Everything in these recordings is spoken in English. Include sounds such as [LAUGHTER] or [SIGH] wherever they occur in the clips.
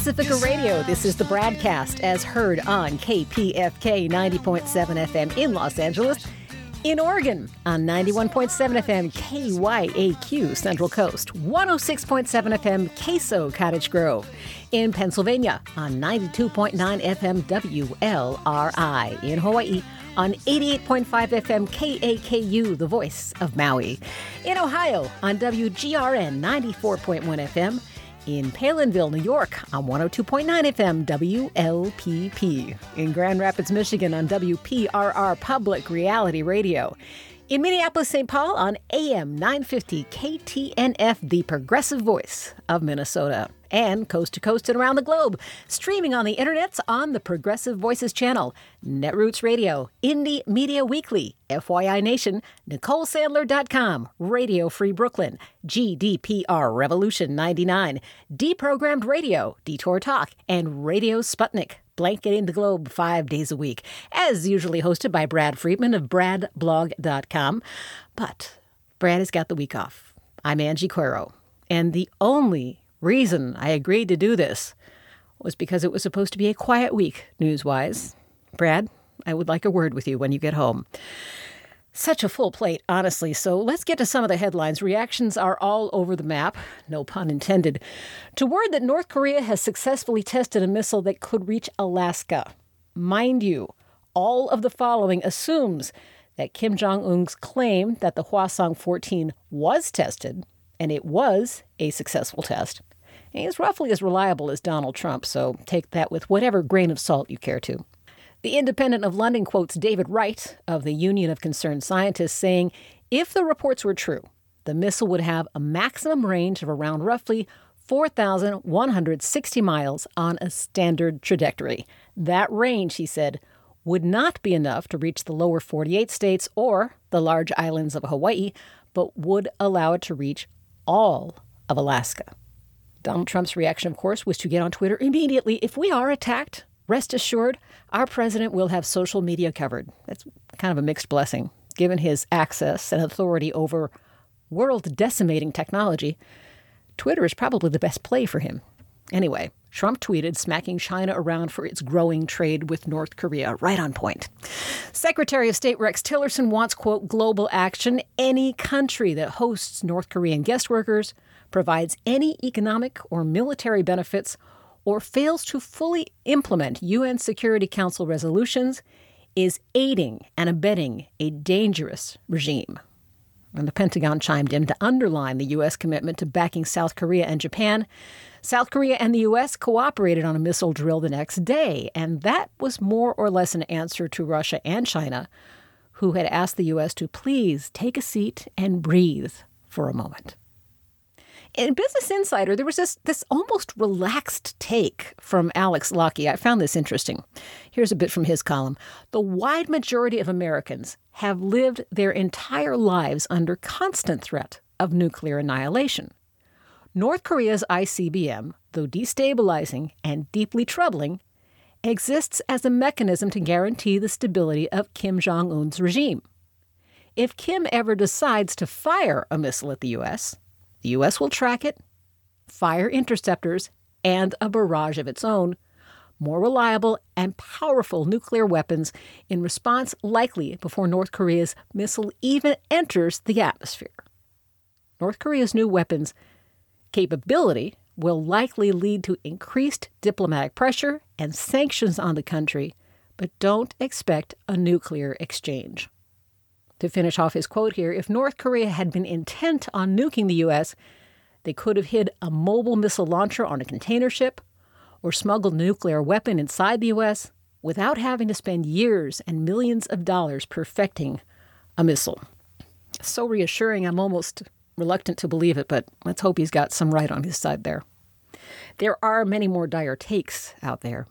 Pacifica Radio. This is the BradCast as heard on KPFK 90.7 FM in Los Angeles. In Oregon on 91.7 FM KYAQ Central Coast, 106.7 FM Queso Cottage Grove. In Pennsylvania on 92.9 FM WLRI. In Hawaii on 88.5 FM KAKU, the voice of Maui. In Ohio on WGRN 94.1 FM in Palenville, New York on 102.9 FM WLPP, in Grand Rapids, Michigan on WPRR Public Reality Radio, in Minneapolis, St. Paul on AM 950 KTNF, the progressive voice of Minnesota, and coast to coast and around the globe, streaming on the internets on the Progressive Voices channel, Netroots Radio, Indie Media Weekly, FYI Nation, NicoleSandler.com, Radio Free Brooklyn, GDPR Revolution 99, Deprogrammed Radio, Detour Talk, and Radio Sputnik blanketing the globe five days a week, as usually hosted by Brad Friedman of bradblog.com. But Brad has got the week off. I'm Angie Coiro, and the only reason I agreed to do this was because it was supposed to be a quiet week, news wise. Brad, I would like a word with you when you get home. Such a full plate, honestly. So let's get to some of the headlines. Reactions are all over the map, no pun intended, to word that North Korea has successfully tested a missile that could reach Alaska. Mind you, all of the following assumes that Kim Jong un's claim that the Hwasong 14 was tested, and it was a successful test, is roughly as reliable as Donald Trump, so take that with whatever grain of salt you care to. The Independent of London quotes David Wright of the Union of Concerned Scientists saying if the reports were true, the missile would have a maximum range of around roughly 4,160 miles on a standard trajectory. That range, he said, would not be enough to reach the lower 48 states or the large islands of Hawaii, but would allow it to reach all of Alaska. Donald Trump's reaction, of course, was to get on Twitter immediately. If we are attacked, rest assured, our president will have social media covered. That's kind of a mixed blessing. Given his access and authority over world decimating technology, Twitter is probably the best play for him. Anyway, Trump tweeted, smacking China around for its growing trade with North Korea. Right on point. Secretary of State Rex Tillerson wants, quote, global action. Any country that hosts North Korean guest workers, provides any economic or military benefits, or fails to fully implement UN Security Council resolutions is aiding and abetting a dangerous regime. And the Pentagon chimed in to underline the U.S. commitment to backing South Korea and Japan. South Korea and the U.S. cooperated on a missile drill the next day, and that was more or less an answer to Russia and China, who had asked the U.S. to please take a seat and breathe for a moment. In Business Insider, there was this, this almost relaxed take from Alex Lockie. I found this interesting. Here's a bit from his column. The wide majority of Americans have lived their entire lives under constant threat of nuclear annihilation. North Korea's ICBM, though destabilizing and deeply troubling, exists as a mechanism to guarantee the stability of Kim Jong un's regime. If Kim ever decides to fire a missile at the U.S., the U.S. will track it, fire interceptors, and a barrage of its own, more reliable and powerful nuclear weapons in response likely before North Korea's missile even enters the atmosphere. North Korea's new weapons capability will likely lead to increased diplomatic pressure and sanctions on the country, but don't expect a nuclear exchange. To finish off his quote here, if North Korea had been intent on nuking the U.S., they could have hid a mobile missile launcher on a container ship or smuggled a nuclear weapon inside the U.S. without having to spend years and millions of dollars perfecting a missile. So reassuring, I'm almost reluctant to believe it, but let's hope he's got some right on his side there. There are many more dire takes out there.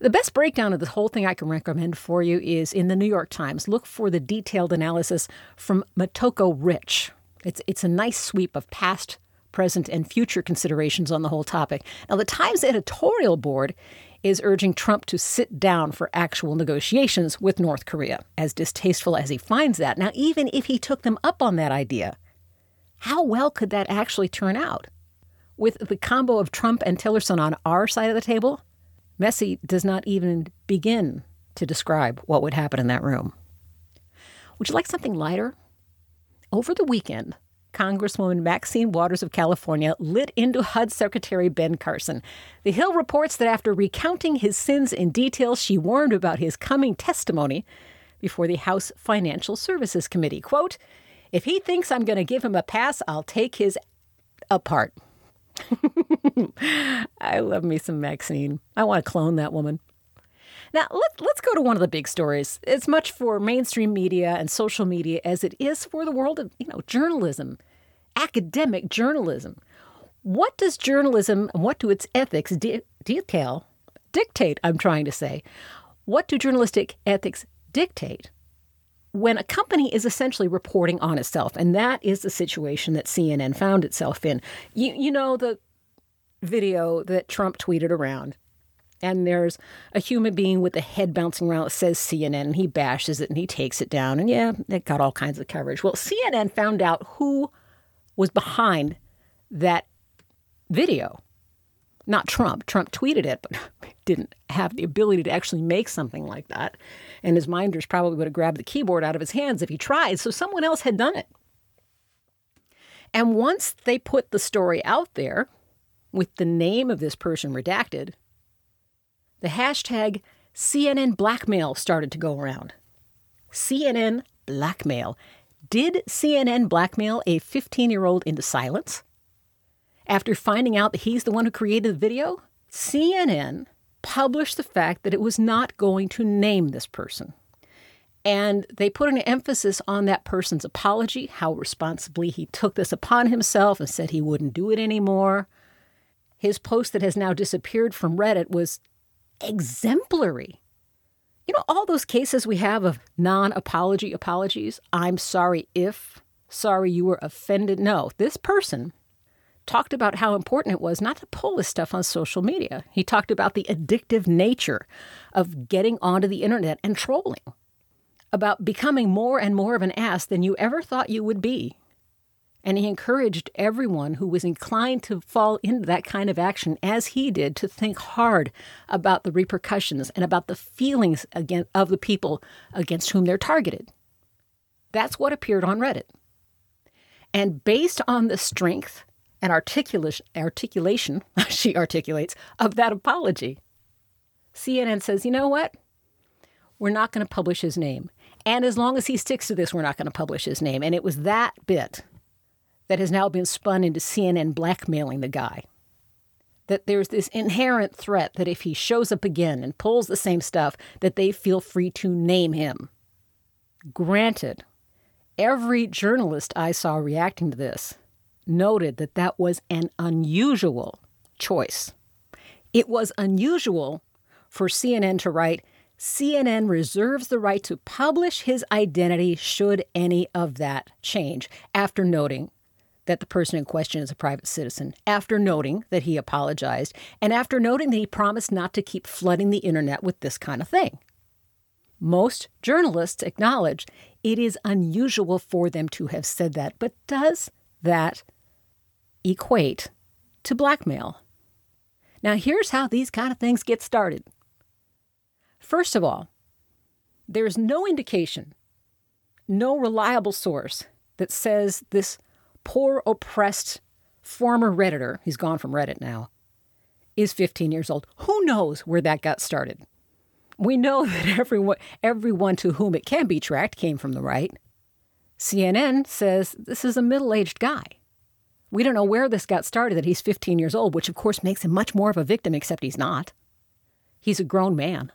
The best breakdown of the whole thing I can recommend for you is in the New York Times. Look for the detailed analysis from Motoko Rich. It's, it's a nice sweep of past, present, and future considerations on the whole topic. Now, the Times editorial board is urging Trump to sit down for actual negotiations with North Korea, as distasteful as he finds that. Now, even if he took them up on that idea, how well could that actually turn out? with the combo of Trump and Tillerson on our side of the table, Messy does not even begin to describe what would happen in that room. Would you like something lighter? Over the weekend, Congresswoman Maxine Waters of California lit into HUD Secretary Ben Carson. The Hill reports that after recounting his sins in detail, she warned about his coming testimony before the House Financial Services Committee. Quote, if he thinks I'm going to give him a pass, I'll take his apart. [LAUGHS] I love me some Maxine. I want to clone that woman. Now, let, let's go to one of the big stories. As much for mainstream media and social media as it is for the world of, you know, journalism, academic journalism. What does journalism and what do its ethics de- detail, dictate, I'm trying to say? What do journalistic ethics dictate? when a company is essentially reporting on itself, and that is the situation that CNN found itself in. You, you know, the video that Trump tweeted around, and there's a human being with a head bouncing around that says CNN, and he bashes it and he takes it down, and yeah, it got all kinds of coverage. Well, CNN found out who was behind that video. Not Trump. Trump tweeted it, but [LAUGHS] didn't have the ability to actually make something like that. And his minders probably would have grabbed the keyboard out of his hands if he tried. So someone else had done it. And once they put the story out there with the name of this person redacted, the hashtag CNN blackmail started to go around. CNN blackmail. Did CNN blackmail a 15 year old into silence? After finding out that he's the one who created the video, CNN published the fact that it was not going to name this person. And they put an emphasis on that person's apology, how responsibly he took this upon himself and said he wouldn't do it anymore. His post that has now disappeared from Reddit was exemplary. You know, all those cases we have of non apology apologies, I'm sorry if, sorry you were offended. No, this person talked about how important it was not to pull this stuff on social media. He talked about the addictive nature of getting onto the internet and trolling, about becoming more and more of an ass than you ever thought you would be. And he encouraged everyone who was inclined to fall into that kind of action, as he did, to think hard about the repercussions and about the feelings of the people against whom they're targeted. That's what appeared on Reddit. And based on the strength and articulation, [LAUGHS] she articulates of that apology. CNN says, you know what? We're not going to publish his name. And as long as he sticks to this, we're not going to publish his name. And it was that bit that has now been spun into CNN blackmailing the guy. That there's this inherent threat that if he shows up again and pulls the same stuff, that they feel free to name him. Granted, every journalist I saw reacting to this noted that that was an unusual choice. It was unusual for CNN to write CNN reserves the right to publish his identity should any of that change, after noting that the person in question is a private citizen, after noting that he apologized, and after noting that he promised not to keep flooding the internet with this kind of thing. Most journalists acknowledge it is unusual for them to have said that, but does that equate to blackmail. Now, here's how these kind of things get started. First of all, there's no indication, no reliable source that says this poor, oppressed former Redditor, he's gone from Reddit now, is 15 years old. Who knows where that got started? We know [LAUGHS] that everyone, everyone to whom it can be tracked came from the right. CNN says this is a middle aged guy. We don't know where this got started that he's 15 years old, which of course makes him much more of a victim, except he's not. He's a grown man.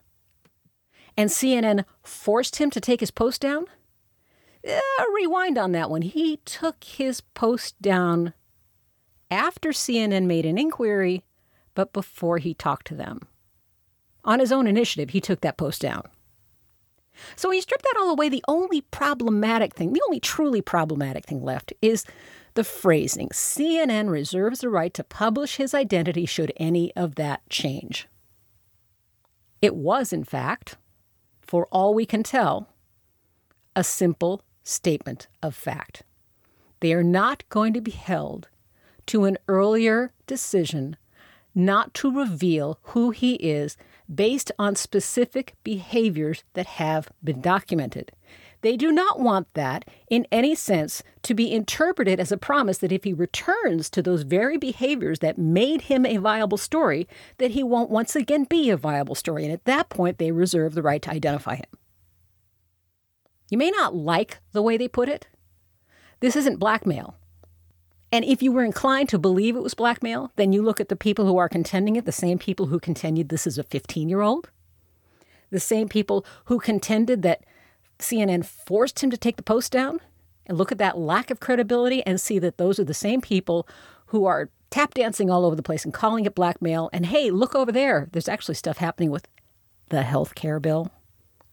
And CNN forced him to take his post down? Uh, rewind on that one. He took his post down after CNN made an inquiry, but before he talked to them. On his own initiative, he took that post down. So when you strip that all away, the only problematic thing, the only truly problematic thing left is the phrasing CNN reserves the right to publish his identity should any of that change. It was, in fact, for all we can tell, a simple statement of fact. They are not going to be held to an earlier decision not to reveal who he is based on specific behaviors that have been documented. They do not want that, in any sense, to be interpreted as a promise that if he returns to those very behaviors that made him a viable story, that he won't once again be a viable story. And at that point, they reserve the right to identify him. You may not like the way they put it. This isn't blackmail. And if you were inclined to believe it was blackmail, then you look at the people who are contending it, the same people who contended this is a 15 year old, the same people who contended that CNN forced him to take the post down, and look at that lack of credibility and see that those are the same people who are tap dancing all over the place and calling it blackmail. And hey, look over there. There's actually stuff happening with the health care bill,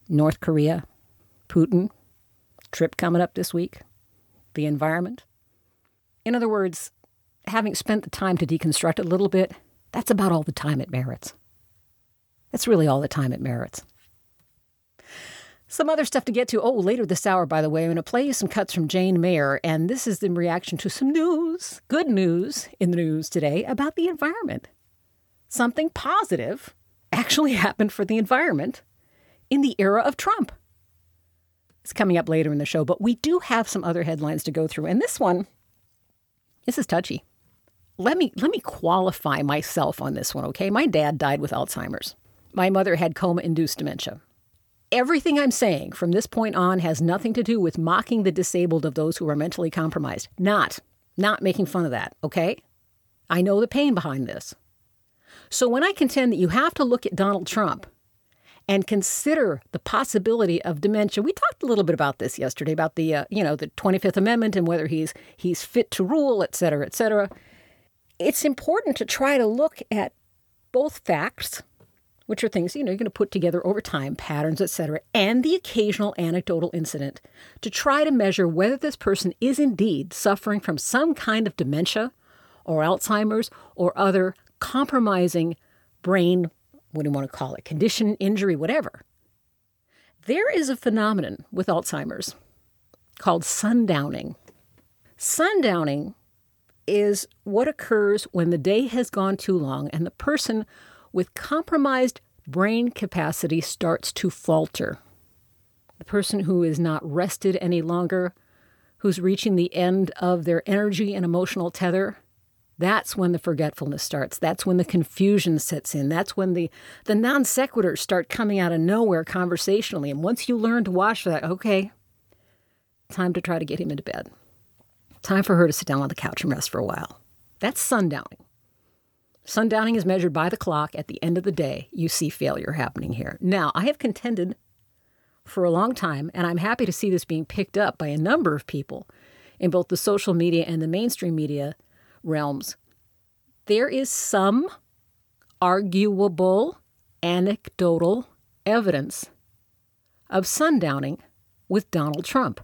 North Korea, Putin, trip coming up this week, the environment. In other words, having spent the time to deconstruct a little bit, that's about all the time it merits. That's really all the time it merits. Some other stuff to get to. Oh, later this hour, by the way, I'm going to play you some cuts from Jane Mayer, and this is in reaction to some news, good news in the news today about the environment. Something positive actually [LAUGHS] happened for the environment in the era of Trump. It's coming up later in the show, but we do have some other headlines to go through, and this one this is touchy. Let me let me qualify myself on this one, okay? My dad died with Alzheimer's. My mother had coma-induced dementia. Everything I'm saying from this point on has nothing to do with mocking the disabled of those who are mentally compromised. Not, not making fun of that, okay? I know the pain behind this. So when I contend that you have to look at Donald Trump and consider the possibility of dementia. We talked a little bit about this yesterday about the uh, you know the 25th Amendment and whether he's he's fit to rule, et cetera, et cetera. It's important to try to look at both facts, which are things you know you're going to put together over time, patterns, et cetera, and the occasional anecdotal incident to try to measure whether this person is indeed suffering from some kind of dementia or Alzheimer's or other compromising brain what do you want to call it, condition, injury, whatever. There is a phenomenon with Alzheimer's called sundowning. Sundowning is what occurs when the day has gone too long and the person with compromised brain capacity starts to falter. The person who is not rested any longer, who's reaching the end of their energy and emotional tether, that's when the forgetfulness starts. That's when the confusion sets in. That's when the, the non sequiturs start coming out of nowhere conversationally. And once you learn to watch that, okay, time to try to get him into bed. Time for her to sit down on the couch and rest for a while. That's sundowning. Sundowning is measured by the clock. At the end of the day, you see failure happening here. Now, I have contended for a long time, and I'm happy to see this being picked up by a number of people in both the social media and the mainstream media realms. There is some arguable anecdotal evidence of sundowning with Donald Trump.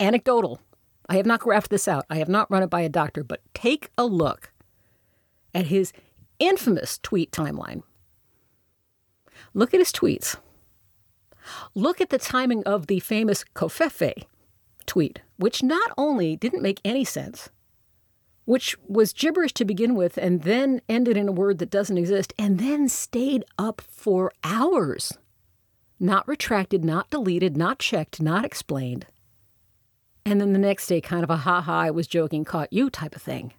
Anecdotal. I have not graphed this out. I have not run it by a doctor, but take a look at his infamous tweet timeline. Look at his tweets. Look at the timing of the famous Covfefe tweet, which not only didn't make any sense, which was gibberish to begin with and then ended in a word that doesn't exist and then stayed up for hours. Not retracted, not deleted, not checked, not explained. And then the next day, kind of a ha ha, I was joking, caught you type of thing.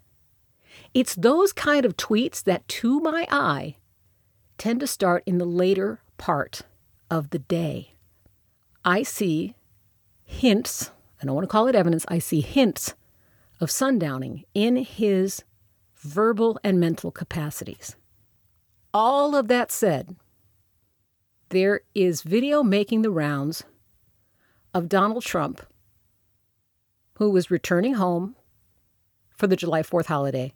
It's those kind of tweets that, to my eye, tend to start in the later part of the day. I see hints, I don't want to call it evidence, I see hints of sundowning in his verbal and mental capacities. All of that said, there is video making the rounds of Donald Trump, who was returning home for the July 4th holiday,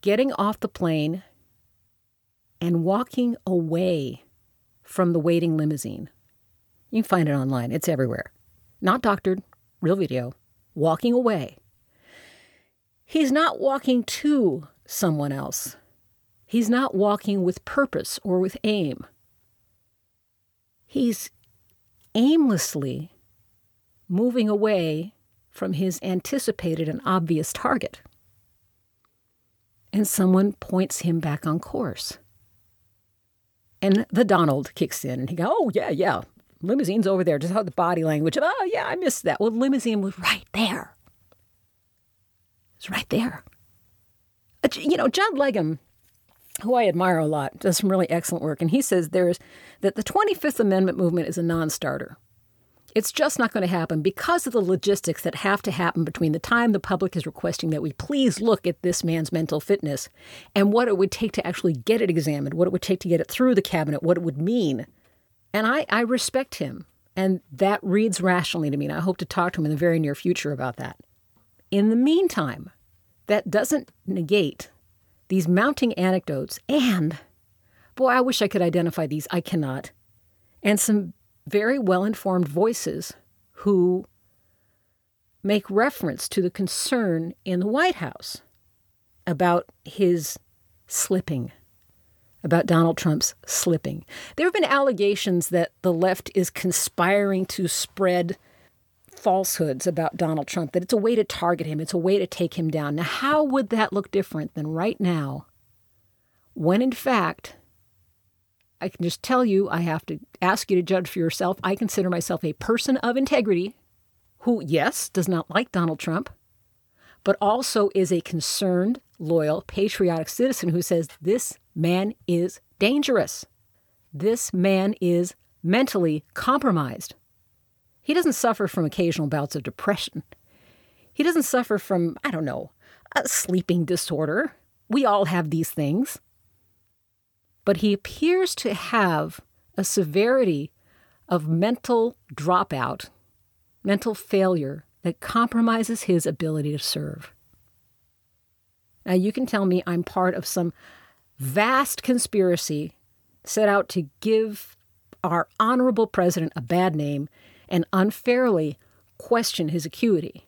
getting off the plane and walking away from the waiting limousine. You can find it online, it's everywhere. Not doctored, real video, walking away He's not walking to someone else. He's not walking with purpose or with aim. He's aimlessly moving away from his anticipated and obvious target. and someone points him back on course. And the Donald kicks in and he goes, Oh, yeah, yeah. Limousine's over there. Just how the body language. Oh, yeah, I missed that. Well, limousine was right there. It's right there. You know, Judd Legum, who I admire a lot, does some really excellent work. And he says there's that the 25th Amendment movement is a non starter. It's just not going to happen because of the logistics that have to happen between the time the public is requesting that we please look at this man's mental fitness and what it would take to actually get it examined, what it would take to get it through the cabinet, what it would mean. And I, I respect him, and that reads rationally to me, and I hope to talk to him in the very near future about that. In the meantime, that doesn't negate these mounting anecdotes and, boy, I wish I could identify these. I cannot. And some very well informed voices who make reference to the concern in the White House about his slipping, about Donald Trump's slipping. There have been allegations that the left is conspiring to spread falsehoods about Donald Trump, that it's a way to target him, it's a way to take him down. Now, how would that look different than right now, when in fact, I can just tell you, I have to ask you to judge for yourself. I consider myself a person of integrity who, yes, does not like Donald Trump, but also is a concerned, loyal, patriotic citizen who says this man is dangerous. This man is mentally compromised. He doesn't suffer from occasional bouts of depression. He doesn't suffer from, I don't know, a sleeping disorder. We all have these things but he appears to have a severity of mental dropout, mental failure that compromises his ability to serve. Now, you can tell me I'm part of some vast conspiracy set out to give our honorable president a bad name and unfairly question his acuity.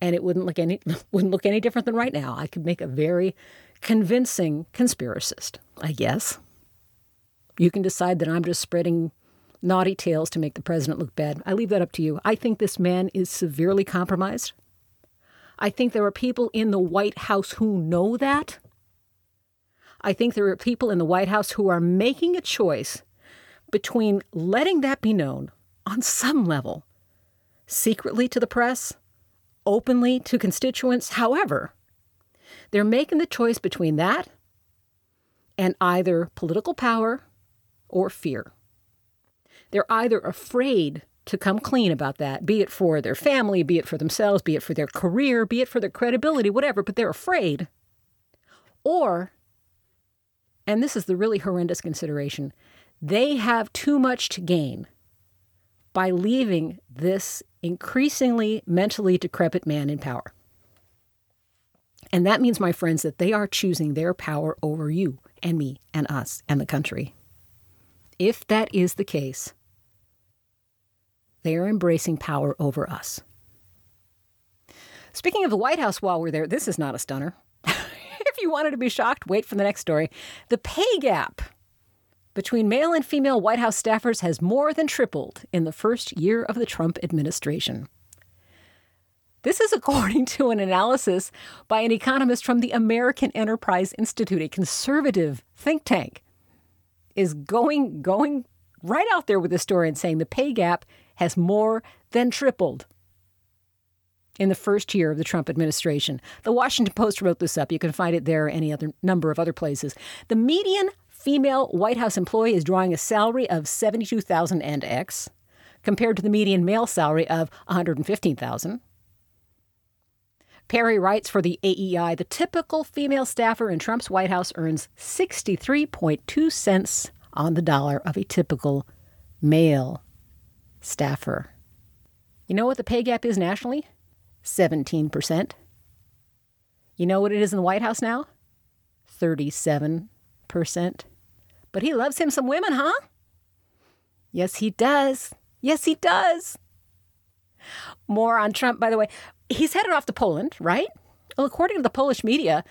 And it wouldn't look any [LAUGHS] wouldn't look any different than right now. I could make a very convincing conspiracist, I guess. You can decide that I'm just spreading naughty tales to make the president look bad. I leave that up to you. I think this man is severely compromised. I think there are people in the White House who know that. I think there are people in the White House who are making a choice between letting that be known on some level, secretly to the press, openly to constituents, however, they're making the choice between that and either political power or fear. They're either afraid to come clean about that, be it for their family, be it for themselves, be it for their career, be it for their credibility, whatever, but they're afraid. Or, and this is the really horrendous consideration, they have too much to gain by leaving this increasingly mentally decrepit man in power. And that means, my friends, that they are choosing their power over you and me and us and the country. If that is the case, they are embracing power over us. Speaking of the White House while we're there, this is not a stunner. [LAUGHS] if you wanted to be shocked, wait for the next story. The pay gap between male and female White House staffers has more than tripled in the first year of the Trump administration. This is [LAUGHS] according to an analysis by an economist from the American Enterprise Institute, a conservative think tank, is going going right out there with the story and saying the pay gap has more than tripled in the first year of the Trump administration. The Washington Post wrote this up. You can find it there or any other number of other places. The median female White House employee is drawing a salary of 72,000 and X compared to the median male salary of 115,000. Perry writes for the AEI the typical female staffer in Trump's White House earns 63.2 cents on the dollar of a typical male staffer. You know what the pay gap is nationally? 17%. You know what it is in the White House now? 37%. But he loves him some women, huh? Yes, he does. Yes, he does. More on Trump, by the way he's headed off to Poland, right? Well, according to the Polish media,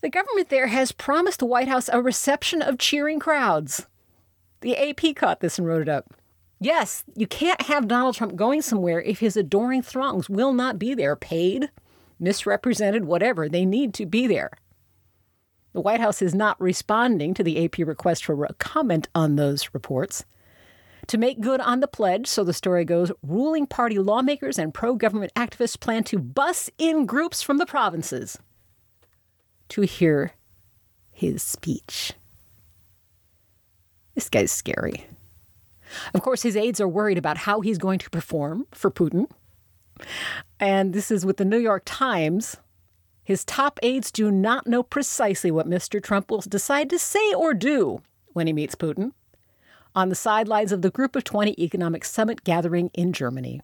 the government there has promised the White House a reception of cheering crowds. The AP caught this and wrote it up. Yes, you can't have Donald Trump going somewhere if his adoring throngs will not be there, paid, misrepresented, whatever. They need to be there. The White House is not responding to the AP request for a comment on those reports. To make good on the pledge, so the story goes, ruling party lawmakers and pro government activists plan to bus in groups from the provinces to hear his speech. This guy's scary. Of course, his aides are worried about how he's going to perform for Putin. And this is with the New York Times. His top aides do not know precisely what Mr. Trump will decide to say or do when he meets Putin on the sidelines of the Group of 20 Economic Summit gathering in Germany.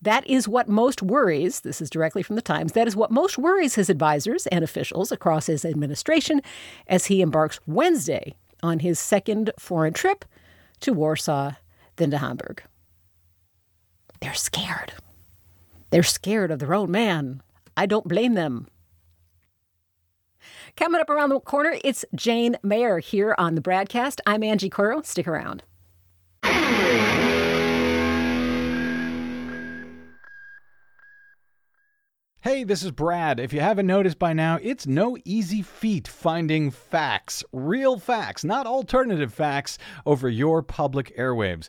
That is what most worries, this is directly from the Times, that is what most worries his advisors and officials across his administration as he embarks Wednesday on his second foreign trip to Warsaw, then to Hamburg. They're scared. They're scared of their own man. I don't blame them. Coming up around the corner, it's Jane Mayer here on the BradCast. I'm Angie Coiro. Stick around. Hey, this is Brad. If you haven't noticed by now, it's no easy feat finding facts, real facts, not alternative facts, over your public airwaves.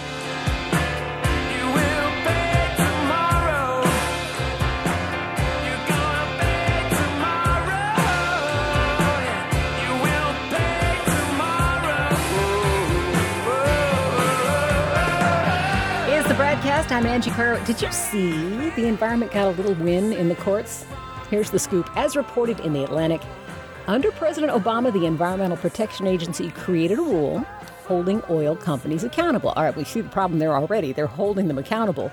I'm Angie Coiro. Did you see the environment got a little win in the courts? Here's the scoop. As reported in The Atlantic, under President Obama, the Environmental Protection Agency created a rule holding oil companies accountable. All right, we see the problem there already. They're holding them accountable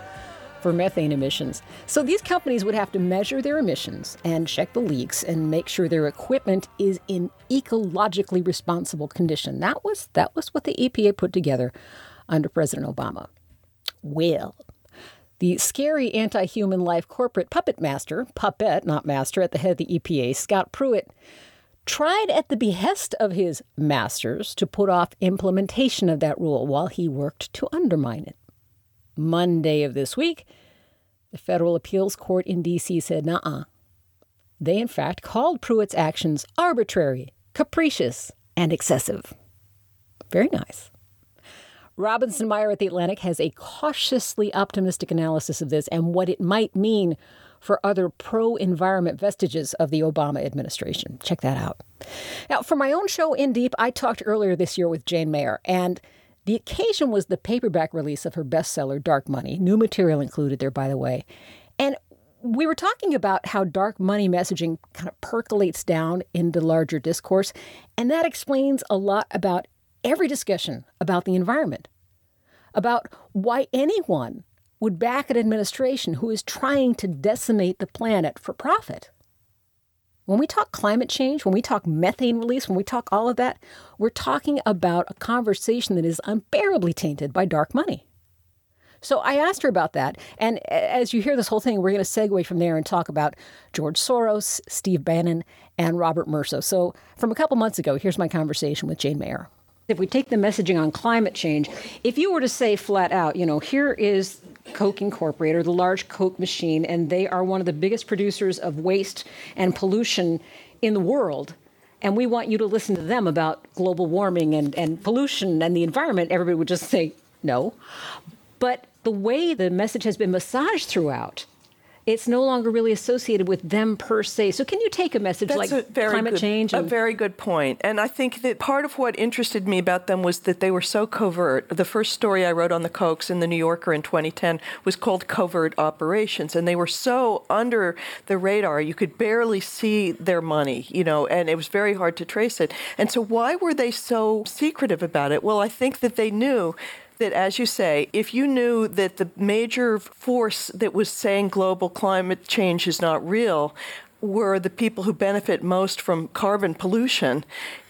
for methane emissions. So these companies would have to measure their emissions and check the leaks and make sure their equipment is in ecologically responsible condition. That was that was what the EPA put together under President Obama. Well, the scary anti human life corporate puppet master, puppet, not master, at the head of the EPA, Scott Pruitt, tried at the behest of his masters to put off implementation of that rule while he worked to undermine it. Monday of this week, the federal appeals court in D.C. said, nah. They, in fact, called Pruitt's actions arbitrary, capricious, and excessive. Very nice. Robinson Meyer at The Atlantic has a cautiously optimistic analysis of this and what it might mean for other pro environment vestiges of the Obama administration. Check that out. Now, for my own show, In Deep, I talked earlier this year with Jane Mayer, and the occasion was the paperback release of her bestseller, Dark Money, new material included there, by the way. And we were talking about how dark money messaging kind of percolates down into larger discourse, and that explains a lot about every discussion about the environment, about why anyone would back an administration who is trying to decimate the planet for profit. When we talk climate change, when we talk methane release, when we talk all of that, we're talking about a conversation that is unbearably tainted by dark money. So I asked her about that. And as you hear this whole thing, we're going to segue from there and talk about George Soros, Steve Bannon, and Robert Mercer. So from a couple months ago, here's my conversation with Jane Mayer. If we take the messaging on climate change, if you were to say flat out, you know, here is Koch Incorporated, the large Koch machine, and they are one of the biggest producers of waste and pollution in the world. And we want you to listen to them about global warming and, and pollution and the environment. Everybody would just say no. But the way the message has been massaged throughout it's no longer really associated with them per se. So, can you take a message That's like climate good, change? And- a very good point. And I think that part of what interested me about them was that they were so covert. The first story I wrote on the Kochs in the New Yorker in 2010 was called Covert Operations. And they were so under the radar, you could barely see their money, you know, and it was very hard to trace it. And so, why were they so secretive about it? Well, I think that they knew that, as you say, if you knew that the major force that was saying global climate change is not real were the people who benefit most from carbon pollution,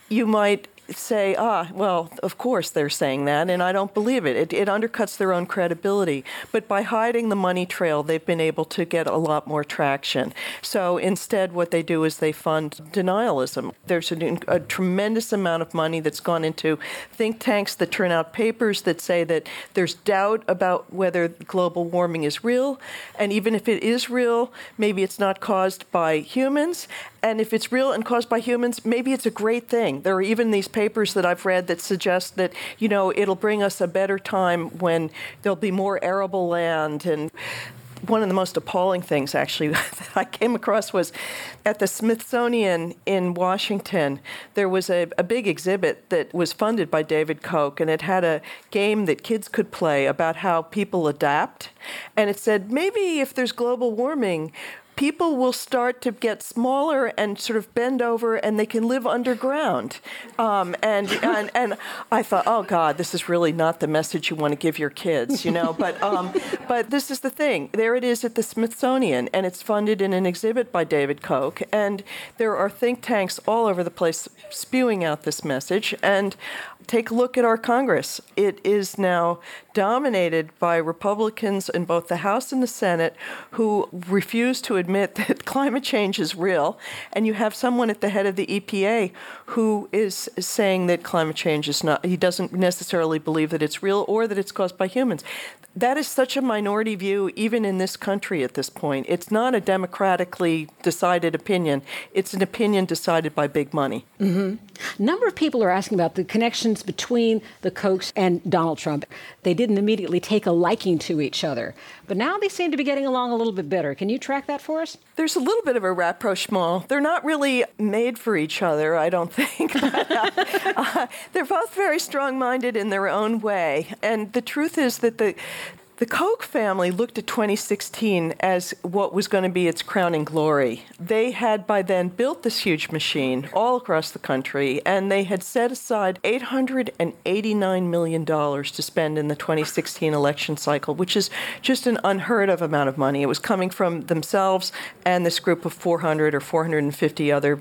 you might say, ah, well, of course they're saying that, and I don't believe it. it. It undercuts their own credibility. But by hiding the money trail, they've been able to get a lot more traction. So instead, what they do is they fund denialism. There's a, a tremendous amount of money that's gone into think tanks that turn out papers that say that there's doubt about whether global warming is real, and even if it is real, maybe it's not caused by humans, and if it's real and caused by humans, maybe it's a great thing. There are even these papers that I've read that suggest that, you know, it'll bring us a better time when there'll be more arable land and one of the most appalling things actually [LAUGHS] that I came across was at the Smithsonian in Washington. There was a, a, big exhibit that was funded by David Koch, and it had a game that kids could play about how people adapt. And it said maybe if there's global warming, people will start to get smaller and sort of bend over and they can live underground. Um, and, and, and I thought, oh God, this is really not the message you want to give your kids, you know. but, um, but this is the thing. There it is at the Smithsonian, and it's funded in an exhibit by David Koch. And there are think tanks all over the place spewing out this message. And take a look at our Congress. It is now dominated by Republicans in both the House and the Senate who refuse to admit [LAUGHS] that climate change is real. And you have someone at the head of the EPA who is saying that climate change is not, he doesn't necessarily believe that it's real or that it's caused by humans. That is such a minority view, even in this country at this point. It's not a democratically decided opinion, it's an opinion decided by big money. Mm-hmm. A number of people are asking about the connections between the Kochs and Donald Trump. They didn't immediately take a liking to each other, but now they seem to be getting along a little bit better. Can you track that for us? There's a little bit of a rapprochement. They're not really made for each other, I don't think. [LAUGHS] uh, [LAUGHS] they're both very strong minded in their own way. And the truth is that the the Koch family looked at 2016 as what was going to be its crowning glory. They had by then built this huge machine all across the country, and they had set aside $889 million to spend in the 2016 election cycle, which is just an unheard of amount of money. It was coming from themselves and this group of 400 or 450 other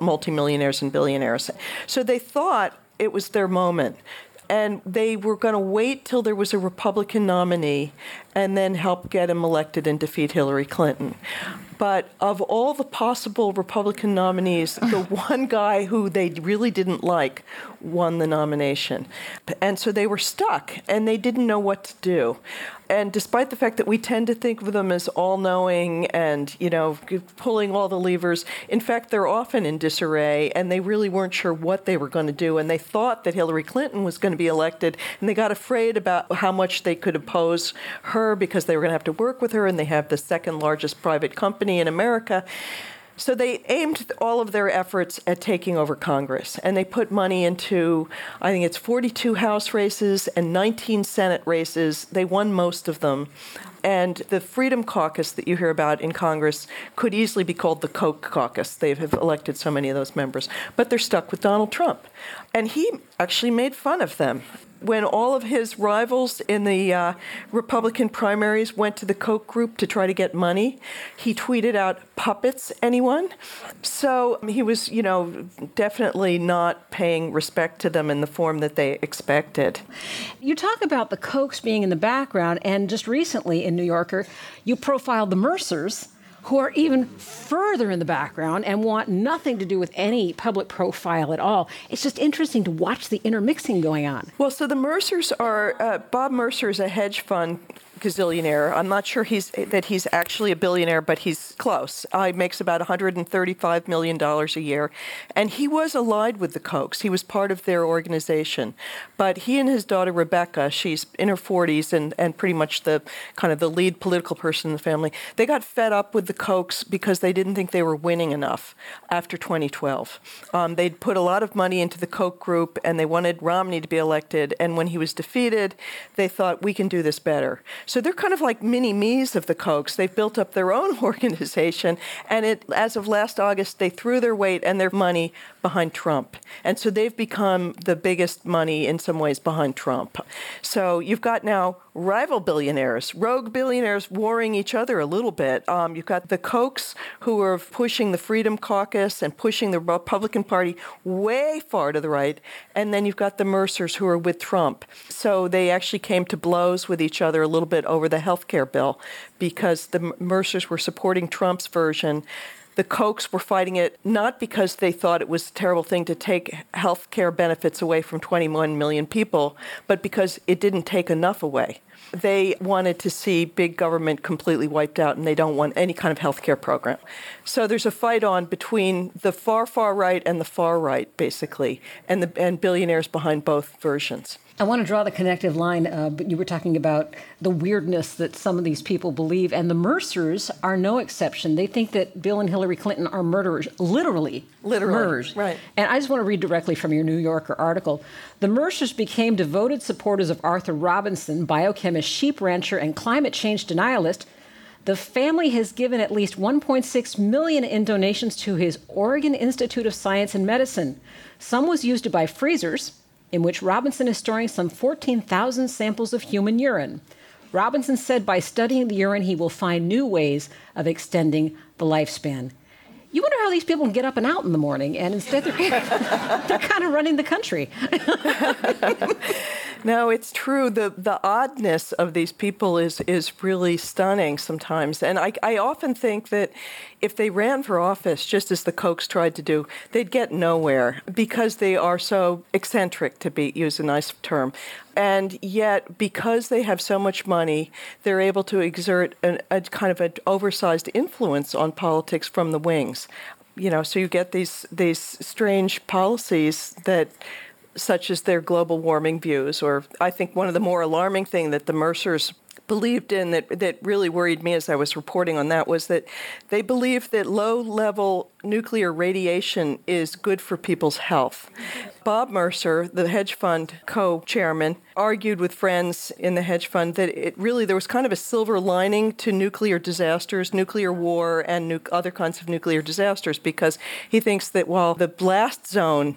multimillionaires and billionaires. So they thought it was their moment and they were going to wait till there was a Republican nominee and then help get him elected and defeat Hillary Clinton. But of all the possible Republican nominees, [LAUGHS] the one guy who they really didn't like won the nomination. And so they were stuck and they didn't know what to do. And despite the fact that we tend to think of them as all knowing and, you know, pulling all the levers, in fact, they're often in disarray and they really weren't sure what they were going to do. And they thought that Hillary Clinton was going to be elected and they got afraid about how much they could oppose her because they were going to have to work with her and they have the second largest private company in America. So they aimed all of their efforts at taking over Congress, and they put money into, I think it's 42 House races and 19 Senate races. They won most of them. And the Freedom Caucus that you hear about in Congress could easily be called the Koch Caucus. They have elected so many of those members. But they're stuck with Donald Trump. And he actually made fun of them when all of his rivals in the uh, Republican primaries went to the Koch group to try to get money, he tweeted out, puppets, anyone? So he was, you know, definitely not paying respect to them in the form that they expected. You talk about the Kochs being in the background, and just recently in New Yorker, you profiled the Mercers who are even further in the background and want nothing to do with any public profile at all. It's just interesting to watch the intermixing going on. Well, so the Mercers are, uh, Bob Mercer is a hedge fund gazillionaire. I'm not sure he's that he's actually a billionaire, but he's close. Uh, he makes about 135 million dollars a year, and he was allied with the Kochs. He was part of their organization, but he and his daughter Rebecca, she's in her 40s and and pretty much the kind of the lead political person in the family. They got fed up with the Kochs because they didn't think they were winning enough after 2012. Um, they'd put a lot of money into the Koch group, and they wanted Romney to be elected. And when he was defeated, they thought we can do this better. So they're kind of like mini me's of the Kochs. They've built up their own [LAUGHS] organization, and it, as of last August, they threw their weight and their money behind Trump. And so they've become the biggest money in some ways behind Trump. So you've got now rival billionaires, rogue billionaires warring each other a little bit. Um, you've got the Kochs who are pushing the Freedom Caucus and pushing the Republican Party way far to the right. And then you've got the Mercers who are with Trump. So they actually came to blows with each other a little bit over the health care bill because the Mercers were supporting Trump's version the Kochs were fighting it not because they thought it was a terrible thing to take health care benefits away from 21 million people, but because it didn't take enough away. They wanted to see big government completely wiped out, and they don't want any kind of health care program. So there's a fight on between the far, far right and the far right, basically, and, the, and billionaires behind both versions. I want to draw the connective line. Uh, but you were talking about the weirdness that some of these people believe, and the Mercers are no exception. They think that Bill and Hillary Clinton are murderers, literally, literally murderers. Right. And I just want to read directly from your New Yorker article. The Mercers became devoted supporters of Arthur Robinson, biochemist, sheep rancher, and climate change denialist. The family has given at least 1.6 million in donations to his Oregon Institute of Science and Medicine. Some was used to buy freezers in which Robinson is storing some 14,000 samples of human urine. Robinson said by studying the urine, he will find new ways of extending the lifespan. You wonder how these people can get up and out in the morning, and instead they're, [LAUGHS] they're kind of running the country. [LAUGHS] No, it's true. The the oddness of these people is is really stunning sometimes. And I, I often think that if they ran for office, just as the Kochs tried to do, they'd get nowhere because they are so eccentric, to be use a nice term. And yet, because they have so much money, they're able to exert an, a kind of an oversized influence on politics from the wings. You know, so you get these these strange policies that such as their global warming views, or I think one of the more alarming thing that the Mercers believed in that, that really worried me as I was reporting on that was that they believed that low level nuclear radiation is good for people's health. Bob Mercer, the hedge fund co chairman, argued with friends in the hedge fund that it really there was kind of a silver lining to nuclear disasters, nuclear war, and nu- other kinds of nuclear disasters because he thinks that while the blast zone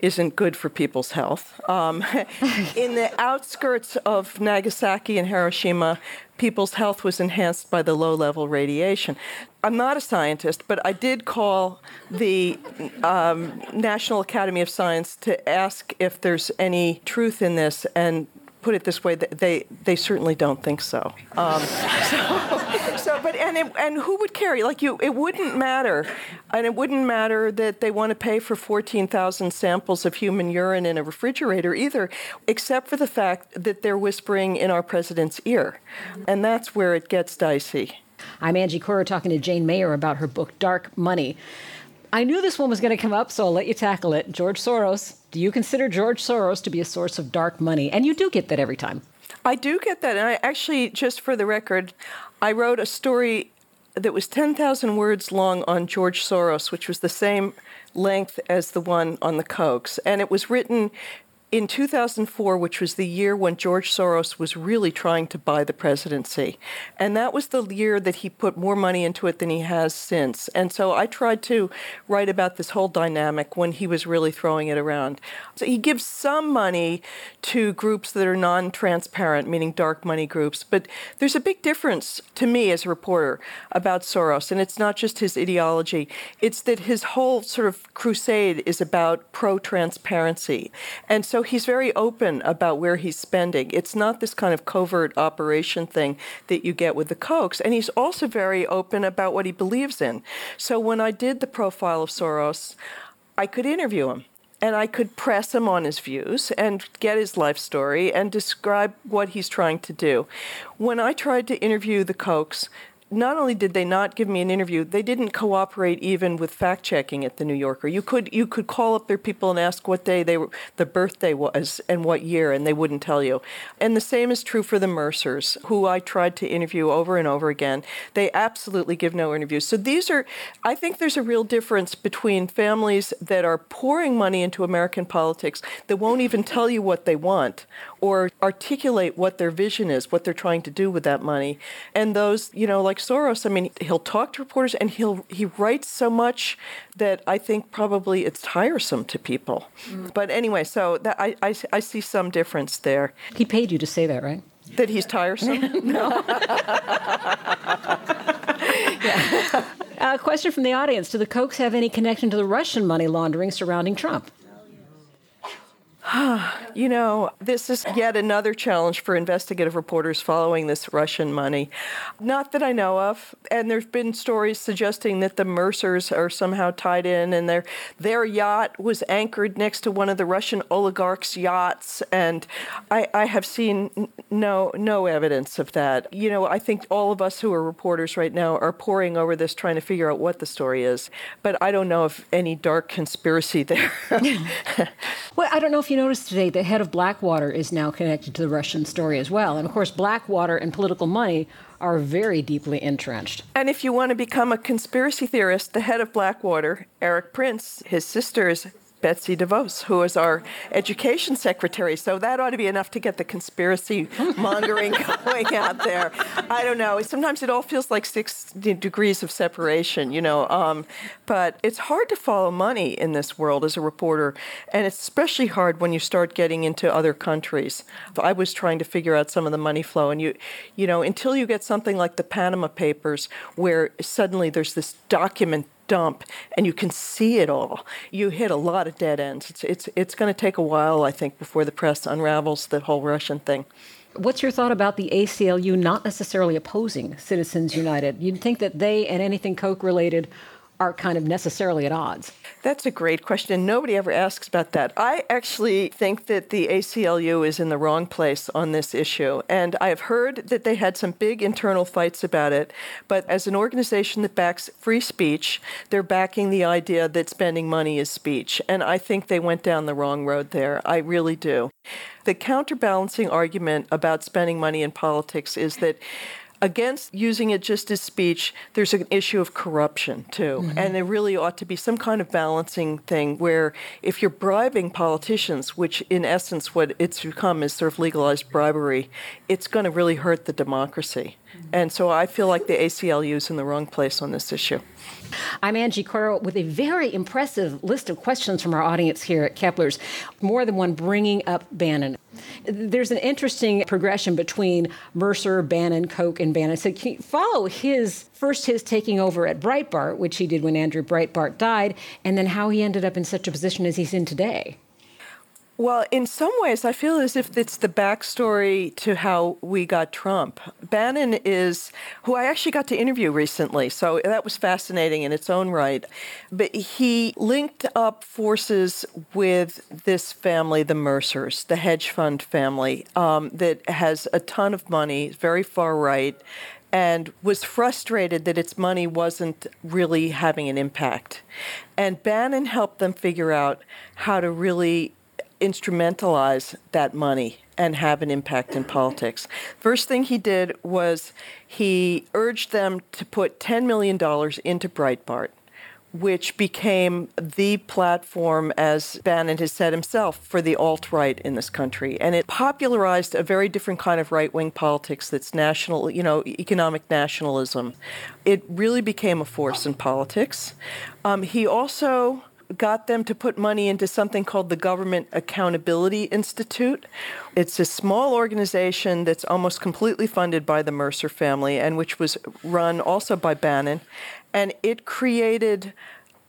isn't good for people's health. Um, [LAUGHS] in the outskirts of Nagasaki and Hiroshima, people's health was enhanced by the low level radiation. I'm not a scientist, but I did call the um, National Academy of Science to ask if there's any truth in this, and put it this way, they, they certainly don't think so. Um, [LAUGHS] so, so, but and it, and who would care? Like you, it wouldn't matter, and it wouldn't matter that they want to pay for 14,000 samples of human urine in a refrigerator either, except for the fact that they're whispering in our president's ear, and that's where it gets dicey. I'm Angie Coiro talking to Jane Mayer about her book Dark Money. I knew this one was going to come up, so I'll let you tackle it. George Soros. Do you consider George Soros to be a source of dark money? And you do get that every time. I do get that. And I actually, just for the record, I wrote a story that was 10,000 words long on George Soros, which was the same length as the one on the Kochs. And it was written in 2004, which was the year when George Soros was really trying to buy the presidency. And that was the year that he put more money into it than he has since. And so I tried to write about this whole dynamic when he was really throwing it around. So he gives some money to groups that are non transparent, meaning dark money groups. But there's a big difference to me as a reporter about Soros. And it's not just his ideology, it's that his whole sort of crusade is about pro transparency. And so so he's very open about where he's spending. It's not this kind of covert operation thing that you get with the Kochs. And he's also very open about what he believes in. So when I did the profile of Soros, I could interview him and I could press him on his views and get his life story and describe what he's trying to do. When I tried to interview the Kochs, not only did they not give me an interview, they didn't cooperate even with fact checking at the New Yorker. You could you could call up their people and ask what day they were, the birthday was and what year, and they wouldn't tell you. And the same is true for the Mercers, who I tried to interview over and over again. They absolutely give no interviews. So these are, I think, there's a real difference between families that are pouring money into American politics that won't even tell you what they want or articulate what their vision is, what they're trying to do with that money, and those, you know, like Soros, I mean, he'll talk to reporters and he'll he writes so much that I think probably it's tiresome to people. Mm. But anyway, so that I, I I see some difference there. He paid you to say that, right? That he's tiresome? [LAUGHS] no. [LAUGHS] [LAUGHS] yeah. A question from the audience: Do the Kochs have any connection to the Russian money laundering surrounding Trump? [SIGHS] you know, this is yet another challenge for investigative reporters following this Russian money. Not that I know of, and there's been stories suggesting that the Mercers are somehow tied in, and their their yacht was anchored next to one of the Russian oligarchs' yachts, and I, I have seen no no evidence of that. You know, I think all of us who are reporters right now are poring over this, trying to figure out what the story is, but I don't know of any dark conspiracy there. [LAUGHS] well, I don't know if you noticed today the head of Blackwater is now connected to the Russian story as well. And of course, Blackwater and political money are very deeply entrenched. And if you want to become a conspiracy theorist, the head of Blackwater, Erik Prince, his sisters Betsy DeVos, who is our education secretary. So that ought to be enough to get the conspiracy [LAUGHS] mongering going out there. I don't know. Sometimes it all feels like six degrees of separation, you know. Um, but it's hard to follow money in this world as a reporter, and it's especially hard when you start getting into other countries. I was trying to figure out some of the money flow, and you, you know, until you get something like the Panama Papers, where suddenly there's this document dump and you can see it all, you hit a lot of dead ends. It's, it's, it's going to take a while, I think, before the press unravels the whole Russian thing. What's your thought about the ACLU not necessarily opposing Citizens United? You'd think that they and anything Koch related are kind of necessarily at odds? That's a great question. Nobody ever asks about that. I actually think that the ACLU is in the wrong place on this issue. And I have heard that they had some big internal fights about it. But as an organization that backs free speech, they're backing the idea that spending money is speech. And I think they went down the wrong road there. I really do. The counterbalancing argument about spending money in politics is that against using it just as speech, there's an issue of corruption too. Mm-hmm. And there really ought to be some kind of balancing thing where if you're bribing politicians, which in essence what it's become is sort of legalized bribery, it's going to really hurt the democracy. Mm-hmm. And so I feel like the ACLU is in the wrong place on this issue. I'm Angie Coiro with a very impressive list of questions from our audience here at Kepler's, more than one bringing up Bannon. There's an interesting progression between Mercer, Bannon, Koch, and Bannon. So can you follow his first his taking over at Breitbart, which he did when Andrew Breitbart died, and then how he ended up in such a position as he's in today. Well, in some ways, I feel as if it's the backstory to how we got Trump. Bannon is who I actually got to interview recently, so that was fascinating in its own right. But he linked up forces with this family, the Mercers, the hedge fund family, um, that has a ton of money, very far right, and was frustrated that its money wasn't really having an impact. And Bannon helped them figure out how to really instrumentalize that money and have an impact in politics. First thing he did was he urged them to put $10 million into Breitbart, which became the platform, as Bannon has said himself, for the alt right in this country. And it popularized a very different kind of right wing politics that's national, you know, economic nationalism. It really became a force in politics. Um, he also got them to put money into something called the Government Accountability Institute. It's a small organization that's almost completely funded by the Mercer family and which was run also by Bannon. And it created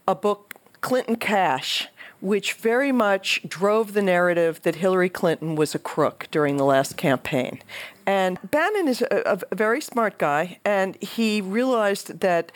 a book, Clinton Cash, which very much drove the narrative that Hillary Clinton was a crook during the last campaign. And Bannon is a, a very smart guy, and he realized that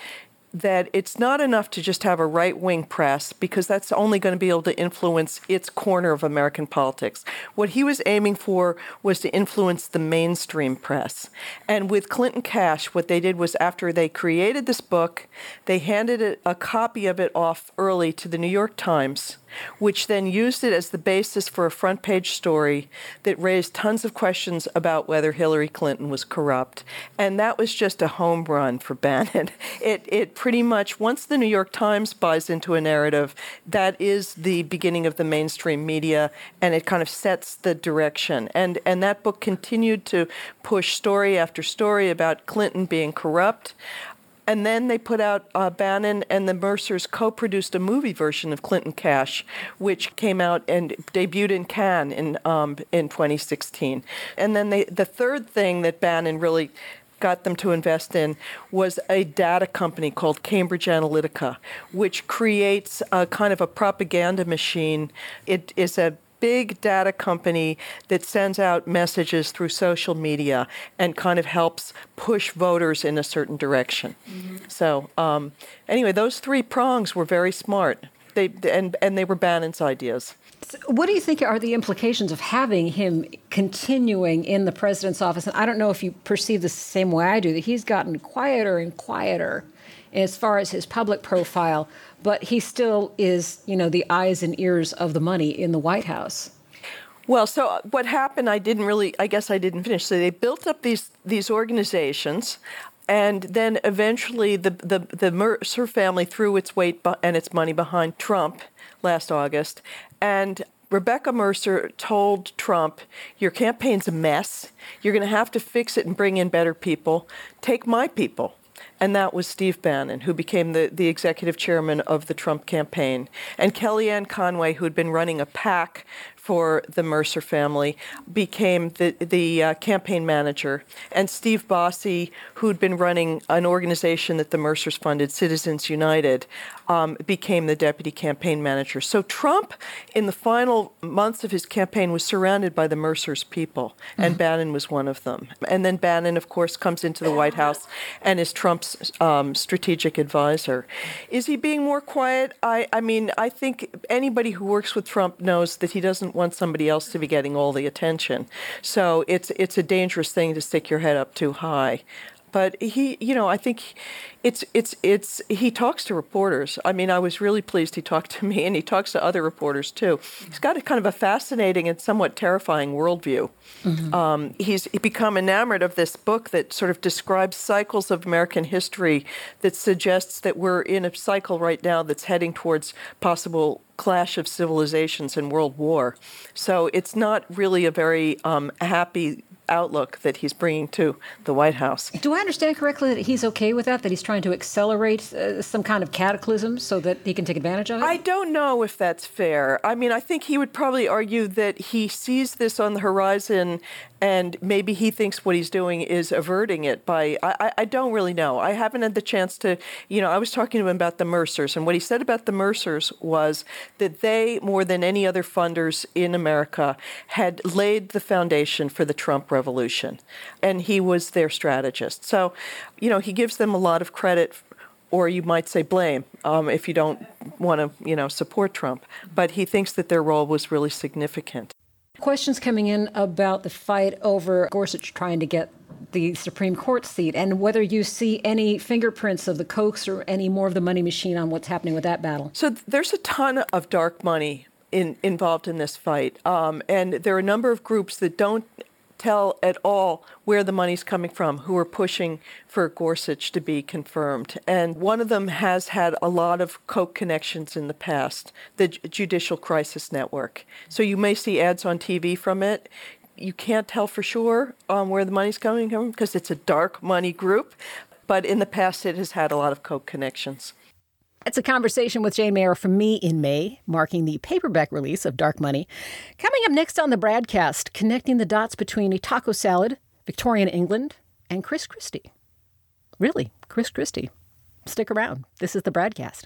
that it's not enough to just have a right wing press because that's only going to be able to influence its corner of American politics. What he was aiming for was to influence the mainstream press. And with Clinton Cash, what they did was after they created this book, they handed a, a copy of it off early to the New York Times which then used it as the basis for a front page story that raised tons of questions about whether Hillary Clinton was corrupt. And that was just a home run for [LAUGHS] Bannon. It, it pretty much, once the New York Times buys into a narrative, that is the beginning of the mainstream media, and it kind of sets the direction. And, and that book continued to push story after story about Clinton being corrupt. And then they put out uh, Bannon and the Mercers co-produced a movie version of Clinton Cash, which came out and debuted in Cannes in um, in 2016. And then they, the third thing that Bannon really got them to invest in was a data company called Cambridge Analytica, which creates a kind of a propaganda machine. It is a big data company that sends out messages through social media and kind of helps push voters in a certain direction. Mm-hmm. So um, anyway, those three prongs were very smart. They and and they were Bannon's ideas. What do you think are the implications of having him continuing in the president's office? And I don't know if you perceive the same way I do, that he's gotten quieter and quieter as far as his public profile but he still is, you know, the eyes and ears of the money in the White House. Well, so uh, what happened? I didn't really. I guess I didn't finish. So they built up these these organizations, and then eventually the the the Mercer family threw its weight and its money behind Trump last August, and Rebecca Mercer told Trump, Your campaign's a mess. You're going to have to fix it and bring in better people. Take my people and that was Steve Bannon, who became the, the executive chairman of the Trump campaign, and Kellyanne Conway, who had been running a PAC for the Mercer family, became the, the uh, campaign manager. And Steve Bossie, who'd been running an organization that the Mercers funded, Citizens United, um, became the deputy campaign manager. So Trump, in the final months of his campaign, was surrounded by the Mercers people, and mm-hmm. Bannon was one of them. And then Bannon, of course, comes into the White House and is Trump's um, strategic advisor. Is he being more quiet? I, I mean, I think anybody who works with Trump knows that he doesn't want somebody else to be getting all the attention. So it's it's a dangerous thing to stick your head up too high. But he, you know, I think it's it's it's he talks to reporters. I mean, I was really pleased he talked to me, and he talks to other reporters too. He's got a kind of a fascinating and somewhat terrifying worldview. Mm-hmm. Um, he's become enamored of this book that sort of describes cycles of American history that suggests that we're in a cycle right now that's heading towards possible clash of civilizations and world war. So it's not really a very um, happy outlook that he's bringing to the White House. Do I understand correctly that he's okay with that? That he's trying to accelerate uh, some kind of cataclysm so that he can take advantage of it? I don't know if that's fair. I mean, I think he would probably argue that he sees this on the horizon and maybe he thinks what he's doing is averting it by I, I don't really know i haven't had the chance to you know i was talking to him about the mercers and what he said about the mercers was that they more than any other funders in america had laid the foundation for the trump revolution and he was their strategist so you know he gives them a lot of credit or you might say blame um, if you don't want to, you know, support Trump. But he thinks that their role was really significant. Questions coming in about the fight over Gorsuch trying to get the Supreme Court seat and whether you see any fingerprints of the Kochs or any more of the money machine on what's happening with that battle. So there's a ton of dark money in, involved in this fight. Um, and there are a number of groups that don't tell at all where the money's coming from, who are pushing for Gorsuch to be confirmed. And one of them has had a lot of Koch connections in the past, the Judicial Crisis Network. So you may see ads on TV from it. You can't tell for sure um, where the money's coming from because it's a dark money group, but in the past it has had a lot of Koch connections. It's a conversation with Jane Mayer from me in May, marking the paperback release of Dark Money. Coming up next on the BradCast, connecting the dots between a taco salad, Victorian England, and Chris Christie. Really, Chris Christie. Stick around. This is the BradCast.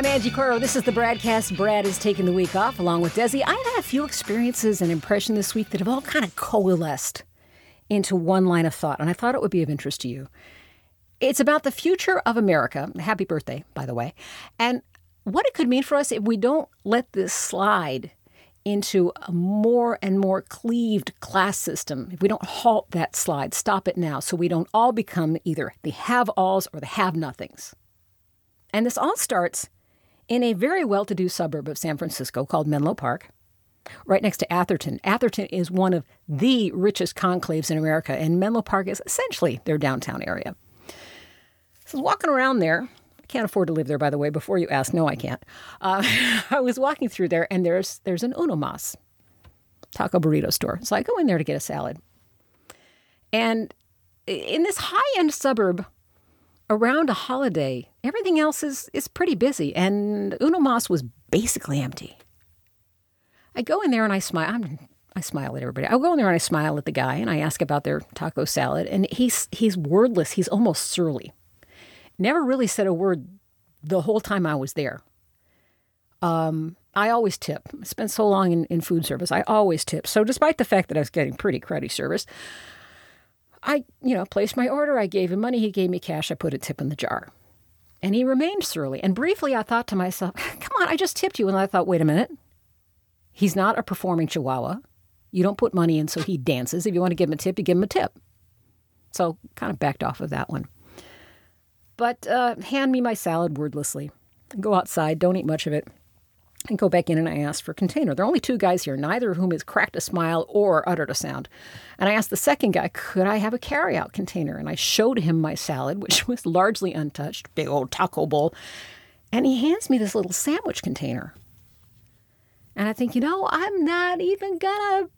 I'm Angie Coiro. This is the BradCast. Brad is taking the week off along with Desi. I've had a few experiences and impressions this week that have all kind of coalesced into one line of thought, and I thought it would be of interest to you. It's about the future of America. Happy birthday, by the way. And what it could mean for us if we don't let this slide into a more and more cleaved class system, if we don't halt that slide, stop it now, so we don't all become either the have alls or the have nothings. And this all starts in a very well to do suburb of San Francisco called Menlo Park, right next to Atherton. Atherton is one of the richest conclaves in America, and Menlo Park is essentially their downtown area. So walking around there. I can't afford to live there, by the way. Before you ask, no, I can't. Uh, [LAUGHS] I was walking through there, and there's there's an Uno Mas taco burrito store. So I go in there to get a salad, and in this high end suburb around a holiday, everything else is, is pretty busy, and Uno Mas was basically empty. I go in there and I smile. I'm, I smile at everybody. I go in there and I smile at the guy and I ask about their taco salad, and he's he's wordless. He's almost surly. Never really said a word the whole time I was there. Um, I always tip. I spent so long in, in food service. I always tip. So despite the fact that I was getting pretty cruddy service, I, you know, placed my order. I gave him money. He gave me cash. I put a tip in the jar. And he remained surly. And briefly, I thought to myself, [LAUGHS] come on, I just tipped you. And I thought, wait a minute. He's not a performing chihuahua. You don't put money in so he dances. If you want to give him a tip, you give him a tip. So kind of backed off of that one. But uh, hand me my salad wordlessly. Go outside, don't eat much of it and go back in and I asked for container. There are only two guys here, neither of whom has cracked a smile or uttered a sound. And I asked the second guy, could I have a carryout container? And I showed him my salad, [LAUGHS] which was largely untouched, big old taco bowl. And he hands me this little sandwich container. And I think, you know, I'm not even gonna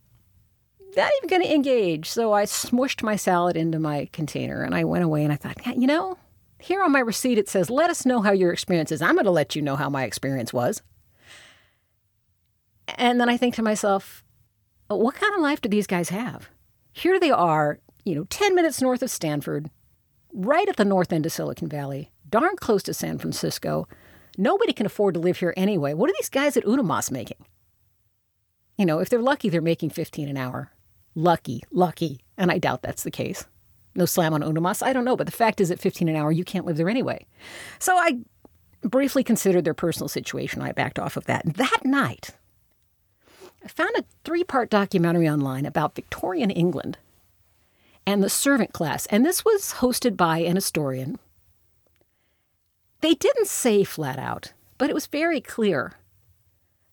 not even gonna engage. So I smushed my salad into my container and I went away and I thought, you know, here on my receipt it says, let us know how your experience is. I'm gonna let you know how my experience was. And then I think to myself, what kind of life do these guys have? Here they are, you know, 10 minutes north of Stanford, right at the north end of Silicon Valley, darn close to San Francisco. Nobody can afford to live here anyway. What are these guys at Uno Mas making? You know, if they're lucky, they're making 15 an hour. Lucky, lucky. And I doubt that's the case. No slam on Uno Mas. I don't know. But the fact is, at 15 an hour, you can't live there anyway. So I briefly considered their personal situation. I backed off of that. That night, I found a three part documentary online about Victorian England and the servant class, and this was hosted by an historian. They didn't say flat out, but it was very clear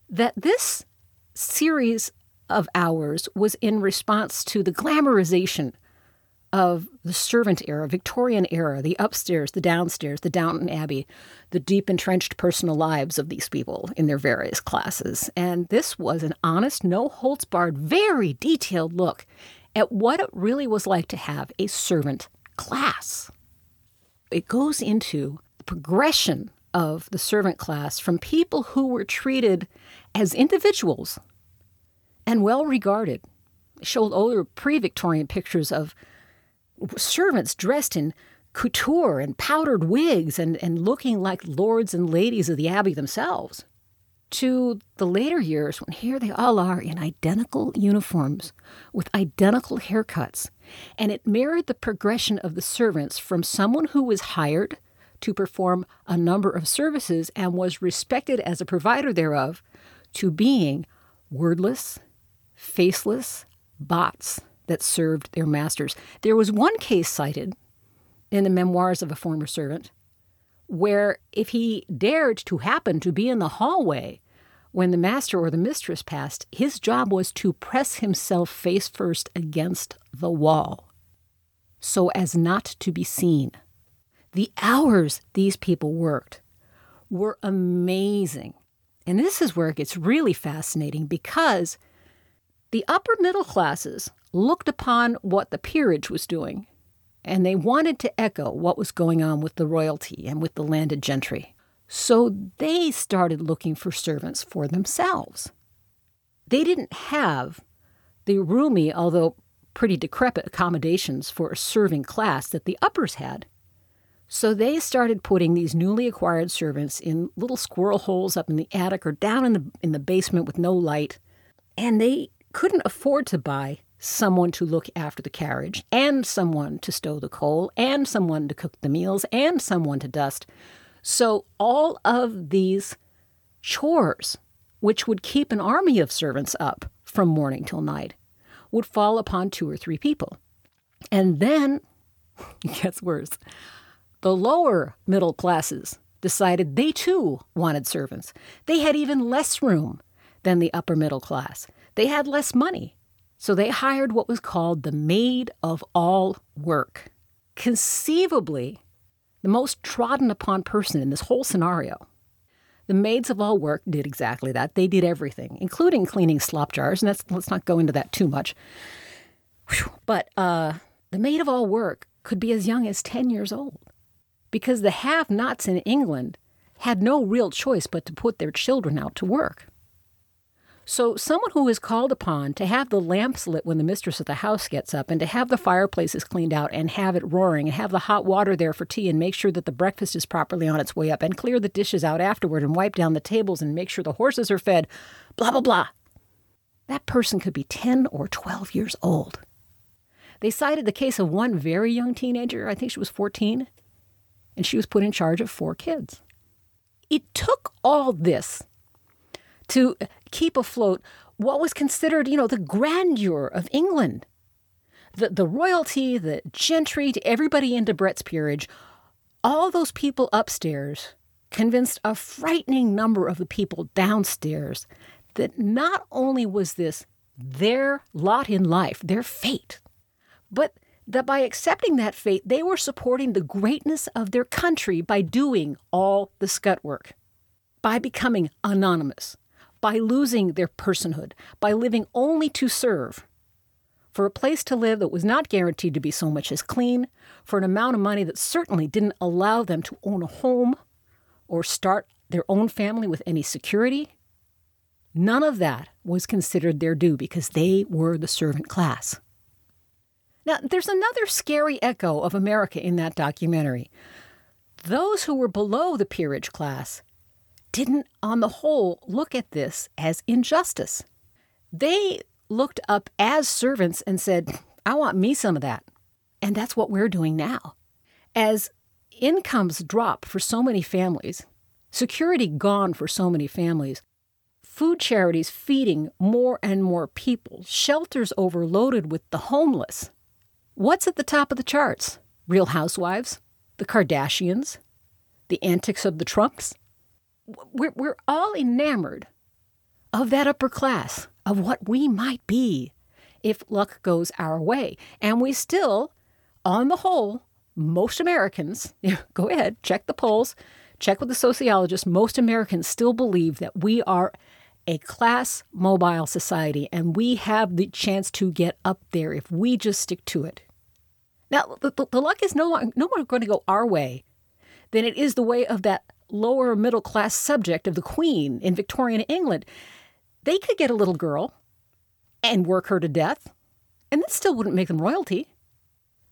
that this series of hours was in response to the glamorization of the servant era, Victorian era, the upstairs, the downstairs, the Downton Abbey, the deep entrenched personal lives of these people in their various classes. And this was an honest, no holds barred, very detailed look at what it really was like to have a servant class. It goes into the progression of the servant class from people who were treated as individuals and well regarded. Showed older pre Victorian pictures of servants dressed in couture and powdered wigs and, and looking like lords and ladies of the abbey themselves, to the later years when here they all are in identical uniforms with identical haircuts. And it mirrored the progression of the servants from someone who was hired to perform a number of services and was respected as a provider thereof to being wordless, faceless bots that served their masters. There was one case cited in the memoirs of a former servant where if he dared to happen to be in the hallway when the master or the mistress passed, his job was to press himself face first against the wall so as not to be seen. The hours these people worked were amazing. And this is where it gets really fascinating because the upper middle classes looked upon what the peerage was doing, and they wanted to echo what was going on with the royalty and with the landed gentry. So they started looking for servants for themselves. They didn't have the roomy, although pretty decrepit accommodations for a serving class that the uppers had. So they started putting these newly acquired servants in little squirrel holes up in the attic or down in the in the basement with no light. And they couldn't afford to buy someone to look after the carriage and someone to stow the coal and someone to cook the meals and someone to dust. So all of these chores, which would keep an army of servants up from morning till night, would fall upon two or three people. And then [LAUGHS] it gets worse. The lower middle classes decided they too wanted servants. They had even less room than the upper middle class. They had less money. So they hired what was called the maid of all work. Conceivably, the most trodden upon person in this whole scenario. The maids of all work did exactly that. They did everything, including cleaning slop jars, and let's not go into that too much. Whew. But uh, the maid of all work could be as young as 10 years old because the have nots in England had no real choice but to put their children out to work. So, someone who is called upon to have the lamps lit when the mistress of the house gets up, and to have the fireplaces cleaned out and have it roaring, and have the hot water there for tea, and make sure that the breakfast is properly on its way up, and clear the dishes out afterward, and wipe down the tables, and make sure the horses are fed, blah, blah, blah. That person could be 10 or 12 years old. They cited the case of one very young teenager, I think she was 14, and she was put in charge of four kids. It took all this to keep afloat what was considered, you know, the grandeur of England. The, the royalty, the gentry, to everybody in Debrett's peerage, all those people upstairs convinced a frightening number of the people downstairs that not only was this their lot in life, their fate, but that by accepting that fate, they were supporting the greatness of their country by doing all the scut work, by becoming anonymous, by losing their personhood, by living only to serve, for a place to live that was not guaranteed to be so much as clean, for an amount of money that certainly didn't allow them to own a home or start their own family with any security. None of that was considered their due because they were the servant class. Now, there's another scary echo of America in that documentary. Those who were below the peerage class didn't, on the whole, look at this as injustice. They looked up as servants and said, I want me some of that. And that's what we're doing now. As incomes drop for so many families, security gone for so many families, food charities feeding more and more people, shelters overloaded with the homeless, What's at the top of the charts? Real Housewives, the Kardashians, the antics of the Trumps. We're, we're all enamored of that upper class, of what we might be if luck goes our way. And we still, on the whole, most Americans, [LAUGHS] go ahead, check the polls, check with the sociologists, most Americans still believe that we are a class mobile society and we have the chance to get up there if we just stick to it. Now, the, the luck is no, no more going to go our way than it is the way of that lower middle class subject of the Queen in Victorian England. They could get a little girl and work her to death, and that still wouldn't make them royalty.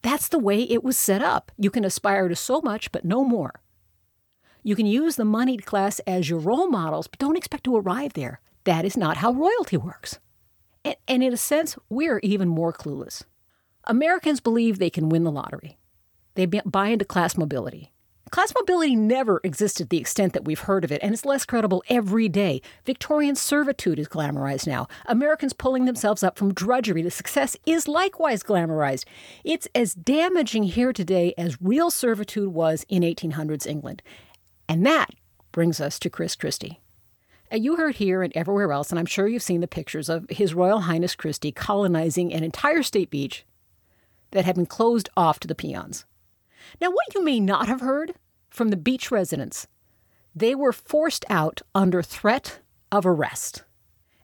That's the way it was set up. You can aspire to so much, but no more. You can use the moneyed class as your role models, but don't expect to arrive there. That is not how royalty works. And, and in a sense, we're even more clueless. Americans believe they can win the lottery. They buy into class mobility. Class mobility never existed to the extent that we've heard of it, and it's less credible every day. Victorian servitude is glamorized now. Americans pulling themselves up from drudgery to success is likewise glamorized. It's as damaging here today as real servitude was in 1800s England. And that brings us to Chris Christie. Uh, you heard here and everywhere else, and I'm sure you've seen the pictures of His Royal Highness Christie colonizing an entire state beach that had been closed off to the peons. Now, what you may not have heard from the beach residents, they were forced out under threat of arrest.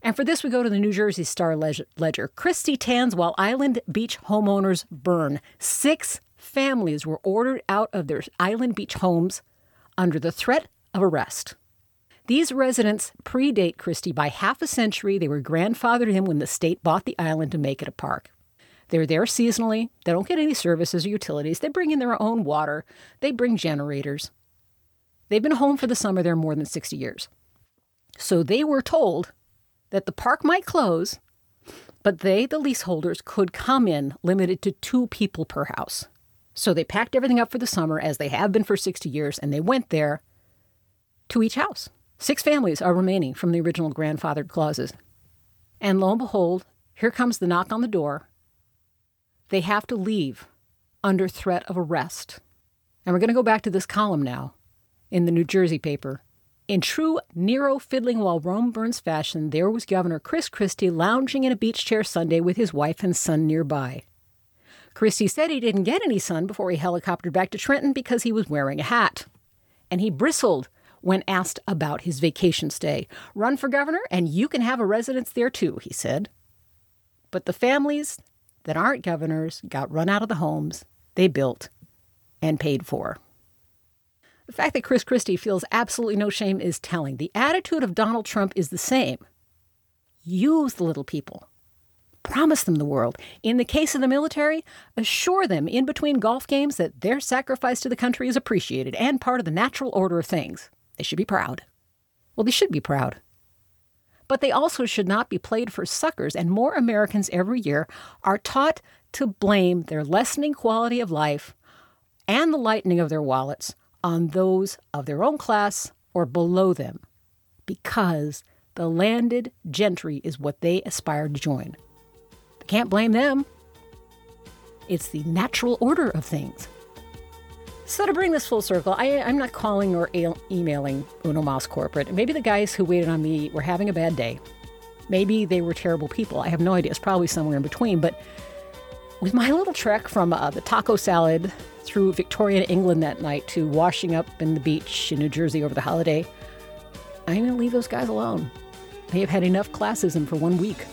And for this, we go to the New Jersey Star Ledger. Christie Tanz while Island Beach homeowners burn. Six families were ordered out of their Island Beach homes under the threat of arrest. These residents predate Christie by half a century. They were grandfathered in when the state bought the island to make it a park. They're there seasonally. They don't get any services or utilities. They bring in their own water. They bring generators. They've been home for the summer there more than 60 years. So they were told that the park might close, but they, the leaseholders, could come in limited to two people per house. So they packed everything up for the summer, as they have been for 60 years, and they went there to each house. Six families are remaining from the original grandfathered clauses. And lo and behold, here comes the knock on the door. They have to leave under threat of arrest. And we're going to go back to this column now in the New Jersey paper. In true Nero fiddling while Rome burns fashion, there was Governor Chris Christie lounging in a beach chair Sunday with his wife and son nearby. Christie said he didn't get any sun before he helicoptered back to Trenton because he was wearing a hat. And he bristled when asked about his vacation stay. Run for governor, and you can have a residence there too, he said. But the families that aren't governors got run out of the homes they built and paid for. The fact that Chris Christie feels absolutely no shame is telling. The attitude of Donald Trump is the same. Use the little people. Promise them the world. In the case of the military, assure them in between golf games that their sacrifice to the country is appreciated and part of the natural order of things. They should be proud. Well, they should be proud. But they also should not be played for suckers, and more Americans every year are taught to blame their lessening quality of life and the lightening of their wallets on those of their own class or below them because the landed gentry is what they aspire to join. Can't blame them. It's the natural order of things. So, to bring this full circle, I, am not calling or emailing Uno Mas Corporate. Maybe the guys who waited on me were having a bad day. Maybe they were terrible people. I have no idea. It's probably somewhere in between. But with my little trek from uh, the taco salad through Victorian England that night to washing up in the beach in New Jersey over the holiday, I'm going to leave those guys alone. They have had enough classism for one week.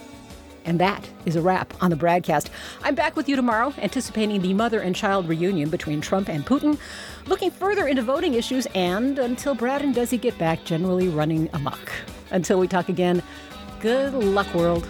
And that is a wrap on the BradCast. I'm back with you tomorrow, anticipating the mother and child reunion between Trump and Putin, looking further into voting issues, and until Brad and Desi get back, generally running amok. Until we talk again, good luck, world.